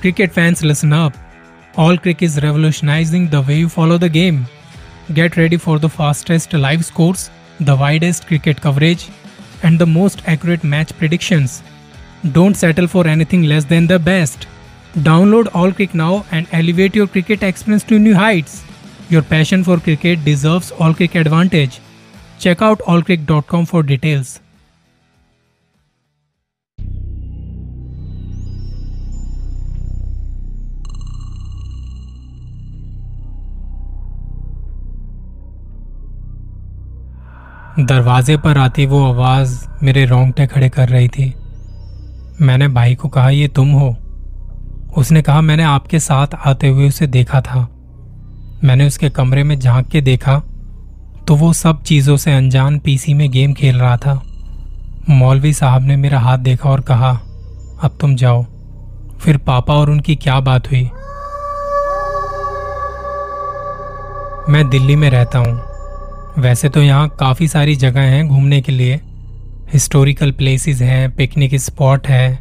Cricket fans, listen up. All Crick is revolutionizing the way you follow the game. Get ready for the fastest live scores, the widest cricket coverage, and the most accurate match predictions. Don't settle for anything less than the best. Download All Crick now and elevate your cricket experience to new heights. Your passion for cricket deserves All Crick Advantage. Check out allcrick.com for details. दरवाजे पर आती वो आवाज़ मेरे रोंगटे खड़े कर रही थी। मैंने भाई को कहा, ये तुम हो। उसने कहा, मैंने आपके साथ आते हुए उसे देखा था। मैंने उसके कमरे में झाँक के देखा तो वो सब चीज़ों से अनजान पीसी में गेम खेल रहा था। मौलवी साहब ने मेरा हाथ देखा और कहा, अब तुम जाओ। फिर पापा और उनकी क्या बात हुई? मैं दिल्ली में रहता हूँ। वैसे तो यहाँ काफ़ी सारी जगह हैं घूमने के लिए। हिस्टोरिकल प्लेसेस हैं पिकनिक स्पॉट है,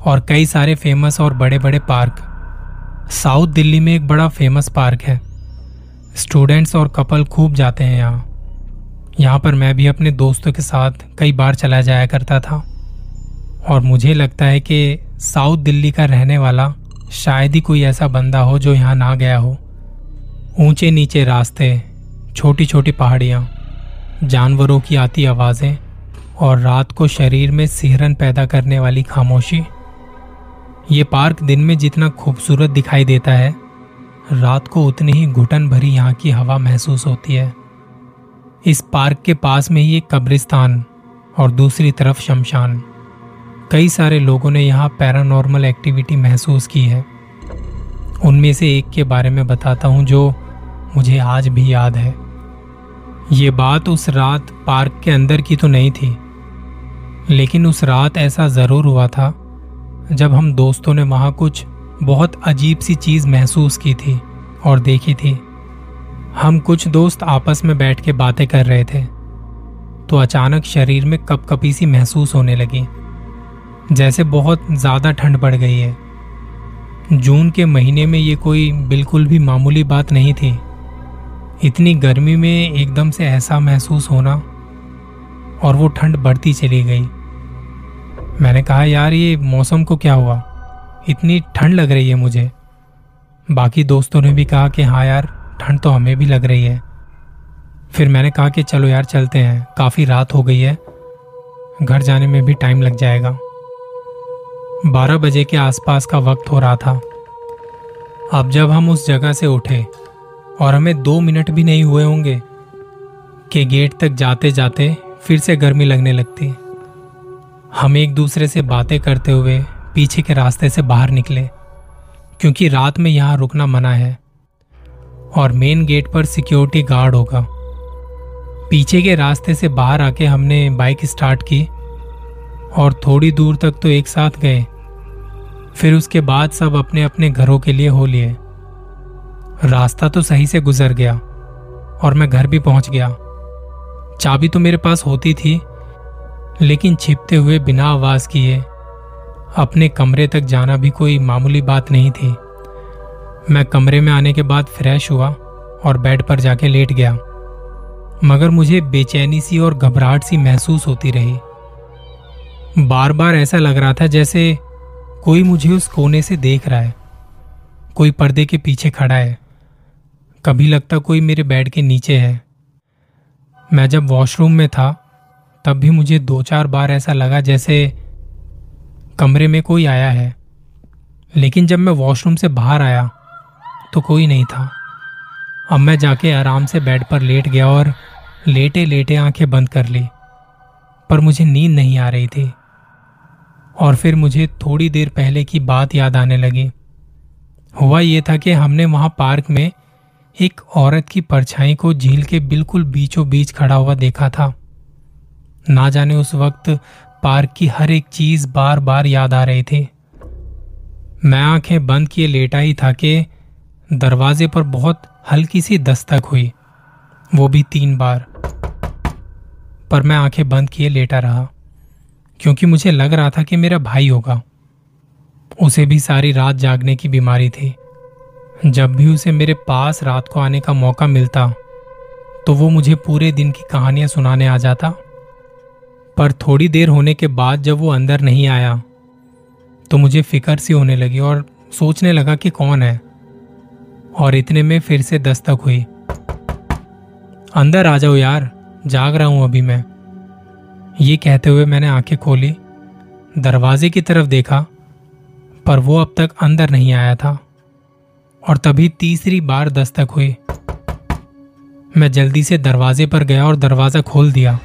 और कई सारे फ़ेमस और बड़े बड़े पार्क साउथ दिल्ली में एक बड़ा फ़ेमस पार्क है। स्टूडेंट्स और कपल खूब जाते हैं यहाँ। यहाँ पर मैं भी अपने दोस्तों के साथ कई बार चला जाया करता था। और मुझे लगता है कि साउथ दिल्ली का रहने वाला शायद ही कोई ऐसा बंदा हो जो यहाँ ना गया हो। ऊँचे नीचे रास्ते छोटी छोटी पहाड़ियाँ, जानवरों की आती आवाज़ें और रात को शरीर में सिहरन पैदा करने वाली खामोशी। ये पार्क दिन में जितना खूबसूरत दिखाई देता है, रात को उतनी ही घुटन भरी यहाँ की हवा महसूस होती है। इस पार्क के पास में ही एक कब्रिस्तान और दूसरी तरफ़ शमशान। कई सारे लोगों ने यहाँ पैरानॉर्मल एक्टिविटी महसूस की है। उनमें से एक के बारे में बताता हूँ जो मुझे आज भी याद है। ये बात उस रात पार्क के अंदर की तो नहीं थी, लेकिन उस रात ऐसा ज़रूर हुआ था जब हम दोस्तों ने वहाँ कुछ बहुत अजीब सी चीज़ महसूस की थी और देखी थी। हम कुछ दोस्त आपस में बैठ के बातें कर रहे थे तो अचानक शरीर में कपकपी सी महसूस होने लगी, जैसे बहुत ज़्यादा ठंड पड़ गई है। जून के महीने में ये कोई बिल्कुल भी मामूली बात नहीं थी। इतनी गर्मी में एकदम से ऐसा महसूस होना और वो ठंड बढ़ती चली गई। मैंने कहा, यार, ये मौसम को क्या हुआ? इतनी ठंड लग रही है मुझे। बाकी दोस्तों ने भी कहा कि हाँ यार, ठंड तो हमें भी लग रही है। फिर मैंने कहा कि, चलो यार, चलते हैं। काफ़ी रात हो गई है। घर जाने में भी टाइम लग जाएगा। बारह बजे के आसपास का वक्त हो रहा था। अब जब हम उस जगह से उठे और हमें दो मिनट भी नहीं हुए होंगे कि गेट तक जाते जाते फिर से गर्मी लगने लगती। हम एक दूसरे से बातें करते हुए पीछे के रास्ते से बाहर निकले, क्योंकि रात में यहाँ रुकना मना है और मेन गेट पर सिक्योरिटी गार्ड होगा। पीछे के रास्ते से बाहर आके हमने बाइक स्टार्ट की और थोड़ी दूर तक तो एक साथ गए। फिर उसके बाद सब अपने अपने घरों के लिए हो लिए। रास्ता तो सही से गुजर गया और मैं घर भी पहुँच गया। चाबी तो मेरे पास होती थी, लेकिन छिपते हुए बिना आवाज़ किए, अपने कमरे तक जाना भी कोई मामूली बात नहीं थी। मैं कमरे में आने के बाद फ्रेश हुआ और बेड पर जाके लेट गया, मगर मुझे बेचैनी सी और घबराहट सी महसूस होती रही। बार बार ऐसा लग रहा था जैसे कोई मुझे उस कोने से देख रहा है, कोई पर्दे के पीछे खड़ा है। कभी लगता कोई मेरे बेड के नीचे है। मैं जब वॉशरूम में था, तब भी मुझे दो चार बार ऐसा लगा जैसे कमरे में कोई आया है। लेकिन जब मैं वॉशरूम से बाहर आया तो कोई नहीं था। अब मैं जाके आराम से बेड पर लेट गया और लेटे लेटे आँखें बंद कर ली, पर मुझे नींद नहीं आ रही थी। और फिर मुझे थोड़ी देर पहले की बात याद आने लगी। हुआ ये था कि हमने वहाँ पार्क में एक औरत की परछाई को झील के बिल्कुल बीचों बीच खड़ा हुआ देखा था। ना जाने उस वक्त पार्क की हर एक चीज़ बार बार याद आ रही थी। मैं आँखें बंद किए लेटा ही था कि दरवाजे पर बहुत हल्की सी दस्तक हुई। वो भी तीन बार। पर मैं आँखें बंद किए लेटा रहा, क्योंकि मुझे लग रहा था कि मेरा भाई होगा। उसे भी सारी रात जागने की बीमारी थी। जब भी उसे मेरे पास रात को आने का मौका मिलता तो वो मुझे पूरे दिन की कहानियाँ सुनाने आ जाता। पर थोड़ी देर होने के बाद जब वो अंदर नहीं आया तो मुझे फ़िक्र सी होने लगी और सोचने लगा कि कौन है। और इतने में फिर से दस्तक हुई। अंदर आ जाओ यार, जाग रहा हूँ अभी मैं। ये कहते हुए मैंने आँखें खोली, दरवाजे की तरफ़ देखा, पर वो अब तक अंदर नहीं आया था। और तभी तीसरी बार दस्तक हुई। मैं जल्दी से दरवाजे पर गया और दरवाज़ा खोल दिया।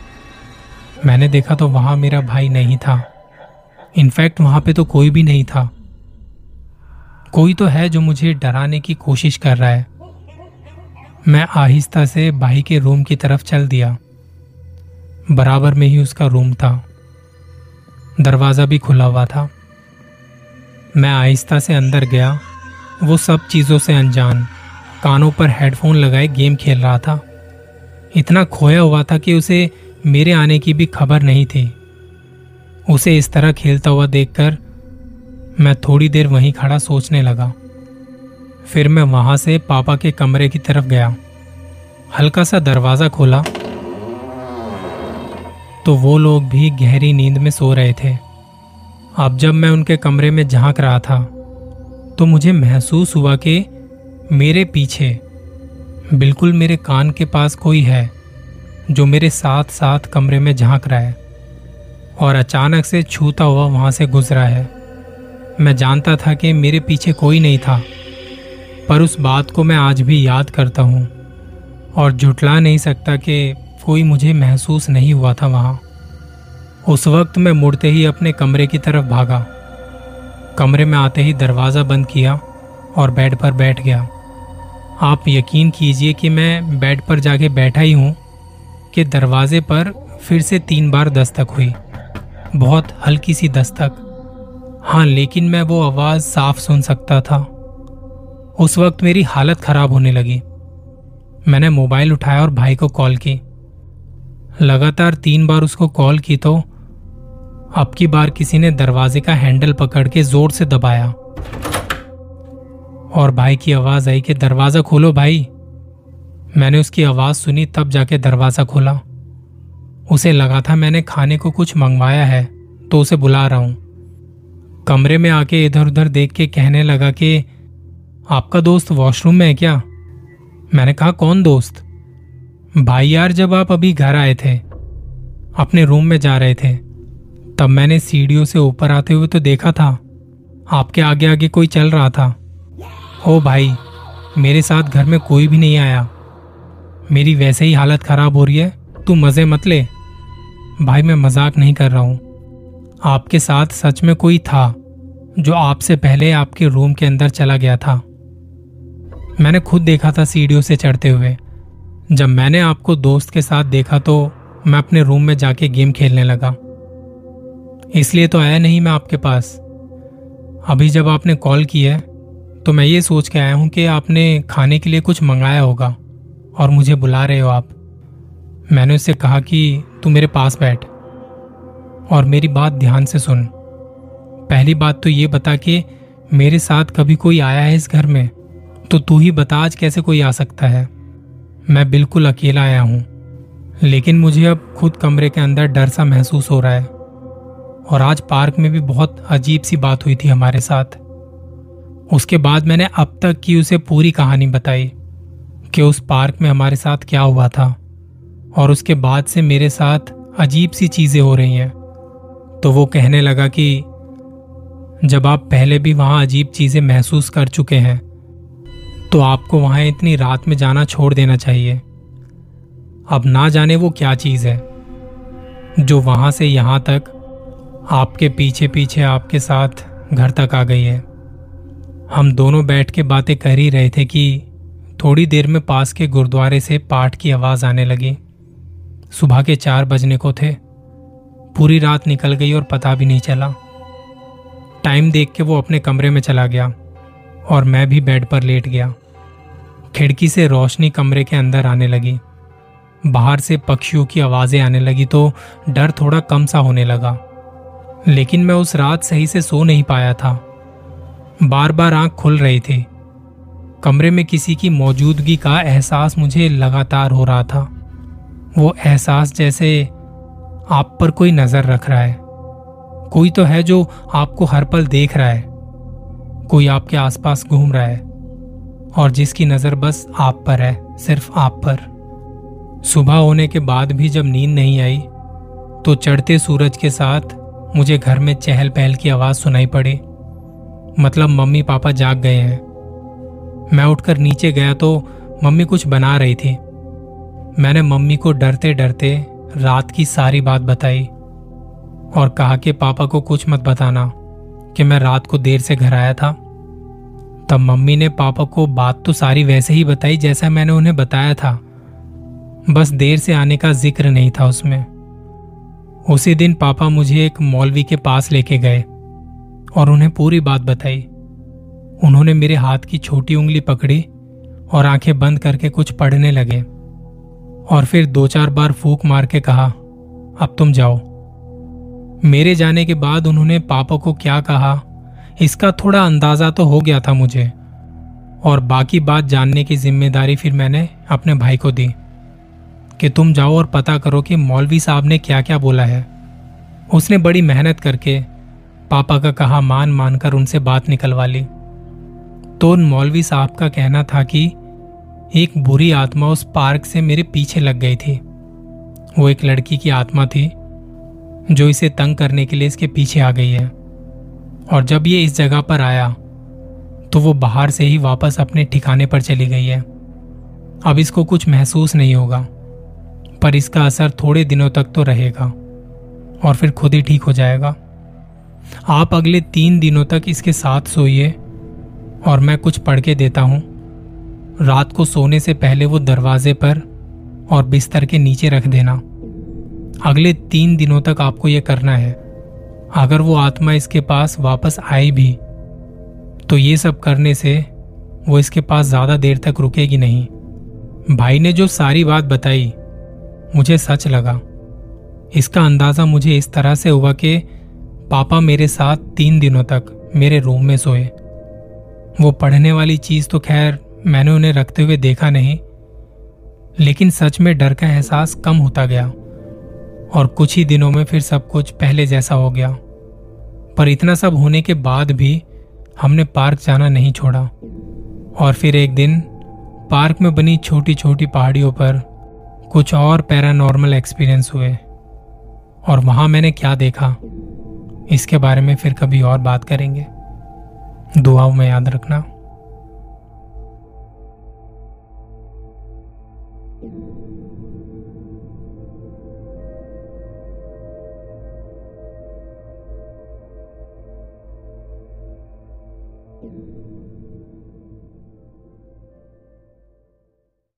मैंने देखा तो वहाँ मेरा भाई नहीं था। इनफैक्ट वहाँ पे तो कोई भी नहीं था। कोई तो है जो मुझे डराने की कोशिश कर रहा है। मैं आहिस्ता से भाई के रूम की तरफ़ चल दिया। बराबर में ही उसका रूम था। दरवाज़ा भी खुला हुआ था। मैं आहिस्ता से अंदर गया। वो सब चीज़ों से अनजान। कानों पर हेडफोन लगाए गेम खेल रहा था। इतना खोया हुआ था कि उसे मेरे आने की भी खबर नहीं थी। उसे इस तरह खेलता हुआ देखकर मैं थोड़ी देर वहीं खड़ा सोचने लगा। फिर मैं वहाँ से पापा के कमरे की तरफ़ गया। हल्का सा दरवाज़ा खोला। तो वो लोग भी गहरी नींद में सो रहे थे। अब जब मैं उनके कमरे में झाँक रहा था तो मुझे महसूस हुआ कि मेरे पीछे बिल्कुल मेरे कान के पास कोई है, जो मेरे साथ साथ कमरे में झाँक रहा है और अचानक से छूता हुआ वहाँ से गुजरा है। मैं जानता था कि मेरे पीछे कोई नहीं था, पर उस बात को मैं आज भी याद करता हूँ और जुटला नहीं सकता कि कोई मुझे महसूस नहीं हुआ था वहाँ। उस वक्त मैं मुड़ते ही अपने कमरे की तरफ़ भागा। कमरे में आते ही दरवाज़ा बंद किया और बेड पर बैठ गया। आप यकीन कीजिए कि मैं बेड पर जाके बैठा ही हूँ कि दरवाजे पर फिर से तीन बार दस्तक हुई। बहुत हल्की सी दस्तक। हाँ लेकिन मैं वो आवाज़ साफ़ सुन सकता था। उस वक्त मेरी हालत खराब होने लगी। मैंने मोबाइल उठाया और भाई को कॉल की। लगातार तीन बार उसको कॉल की तो अब की बार किसी ने दरवाजे का हैंडल पकड़ के ज़ोर से दबाया। और भाई की आवाज़ आई कि, दरवाज़ा खोलो भाई। मैंने उसकी आवाज़ सुनी, तब जाके दरवाज़ा खोला। उसे लगा था, मैंने खाने को कुछ मंगवाया है तो उसे बुला रहा हूँ। कमरे में आके इधर उधर देख के कहने लगा कि, आपका दोस्त वॉशरूम में है क्या? मैंने कहा, कौन दोस्त? भाई यार, जब आप अभी घर आए थे, अपने रूम में जा रहे थे तब मैंने सीढ़ियों से ऊपर आते हुए तो देखा था, आपके आगे आगे कोई चल रहा था। ओ भाई, मेरे साथ घर में कोई भी नहीं आया। मेरी वैसे ही हालत खराब हो रही है, तू मज़े मत ले। भाई, मैं मज़ाक नहीं कर रहा हूँ। आपके साथ सच में कोई था, जो आपसे पहले आपके रूम के अंदर चला गया था। मैंने खुद देखा था सीढ़ियों से चढ़ते हुए। जब मैंने आपको दोस्त के साथ देखा तो मैं अपने रूम में जाके गेम खेलने लगा। इसलिए तो आया नहीं मैं आपके पास। अभी जब आपने कॉल की है तो मैं ये सोच के आया हूँ कि आपने खाने के लिए कुछ मंगाया होगा और मुझे बुला रहे हो आप। मैंने उससे कहा कि तू मेरे पास बैठ और मेरी बात ध्यान से सुन। पहली बात तो ये बता कि मेरे साथ कभी कोई आया है इस घर में तो तू ही बता आज कैसे कोई आ सकता है। मैं बिल्कुल अकेला आया हूँ, लेकिन मुझे अब खुद कमरे के अंदर डर सा महसूस हो रहा है। और आज पार्क में भी बहुत अजीब सी बात हुई थी हमारे साथ। उसके बाद मैंने अब तक की उसे पूरी कहानी बताई कि उस पार्क में हमारे साथ क्या हुआ था और उसके बाद से मेरे साथ अजीब सी चीज़ें हो रही हैं। तो वो कहने लगा कि जब आप पहले भी वहाँ अजीब चीज़ें महसूस कर चुके हैं तो आपको वहाँ इतनी रात में जाना छोड़ देना चाहिए। अब ना जाने वो क्या चीज़ है, जो वहाँ से यहाँ तक आपके पीछे पीछे आपके साथ घर तक आ गई है। हम दोनों बैठ के बातें कर ही रहे थे कि थोड़ी देर में पास के गुरुद्वारे से पाठ की आवाज़ आने लगी। सुबह के चार बजने को थे। पूरी रात निकल गई और पता भी नहीं चला। टाइम देख के वो अपने कमरे में चला गया और मैं भी बेड पर लेट गया। खिड़की से रोशनी कमरे के अंदर आने लगी। बाहर से पक्षियों की आवाज़ें आने लगी तो डर थोड़ा कम सा होने लगा। लेकिन मैं उस रात सही से सो नहीं पाया था। बार बार आँख खुल रही थी। कमरे में किसी की मौजूदगी का एहसास मुझे लगातार हो रहा था। वो एहसास जैसे आप पर कोई नज़र रख रहा है। कोई तो है जो आपको हर पल देख रहा है। कोई आपके आसपास घूम रहा है। और जिसकी नज़र बस आप पर है, सिर्फ़ आप पर। सुबह होने के बाद भी जब नींद नहीं आई तो चढ़ते सूरज के साथ मुझे घर में चहल पहल की आवाज़ सुनाई पड़ी। मतलब मम्मी पापा जाग गए हैं। मैं उठकर नीचे गया तो मम्मी कुछ बना रही थी। मैंने मम्मी को डरते डरते रात की सारी बात बताई और कहा कि पापा को कुछ मत बताना कि मैं रात को देर से घर आया था। तब मम्मी ने पापा को बात तो सारी वैसे ही बताई जैसा मैंने उन्हें बताया था। बस देर से आने का ज़िक्र नहीं था उसमें। उसी दिन पापा मुझे एक मौलवी के पास लेके गए और उन्हें पूरी बात बताई। उन्होंने मेरे हाथ की छोटी उंगली पकड़ी और आँखें बंद करके कुछ पढ़ने लगे और फिर दो चार बार फूक मार के कहा, अब तुम जाओ। मेरे जाने के बाद उन्होंने पापा को क्या कहा, इसका थोड़ा अंदाज़ा तो हो गया था मुझे और बाकी बात जानने की ज़िम्मेदारी फिर मैंने अपने भाई को दी। कि तुम जाओ और पता करो कि मौलवी साहब ने क्या क्या बोला है। उसने बड़ी मेहनत करके पापा का कहा मान मानकर उनसे बात निकलवा ली। तो मौलवी साहब का कहना था कि एक बुरी आत्मा उस पार्क से मेरे पीछे लग गई थी। वो एक लड़की की आत्मा थी, जो इसे तंग करने के लिए इसके पीछे आ गई है। और जब ये इस जगह पर आया तो वो बाहर से ही वापस अपने ठिकाने पर चली गई है। अब इसको कुछ महसूस नहीं होगा। पर इसका असर थोड़े दिनों तक तो रहेगा और फिर खुद ही ठीक हो जाएगा। आप अगले तीन दिनों तक इसके साथ सोइए और मैं कुछ पढ़ के देता हूँ। रात को सोने से पहले वो दरवाजे पर और बिस्तर के नीचे रख देना। अगले तीन दिनों तक आपको यह करना है। अगर वो आत्मा इसके पास वापस आई भी तो ये सब करने से वो इसके पास ज़्यादा देर तक रुकेगी नहीं। भाई ने जो सारी बात बताई मुझे सच लगा। इसका अंदाज़ा मुझे इस तरह से हुआ कि पापा मेरे साथ तीन दिनों तक मेरे रूम में सोए। वो पढ़ने वाली चीज़ तो खैर मैंने उन्हें रखते हुए देखा नहीं, लेकिन सच में डर का एहसास कम होता गया और कुछ ही दिनों में फिर सब कुछ पहले जैसा हो गया। पर इतना सब होने के बाद भी हमने पार्क जाना नहीं छोड़ा और फिर एक दिन पार्क में बनी छोटी छोटी पहाड़ियों पर कुछ और पैरानॉर्मल एक्सपीरियंस हुए। और वहाँ मैंने क्या देखा? इसके बारे में फिर कभी और बात करेंगे। दुआओं में याद रखना।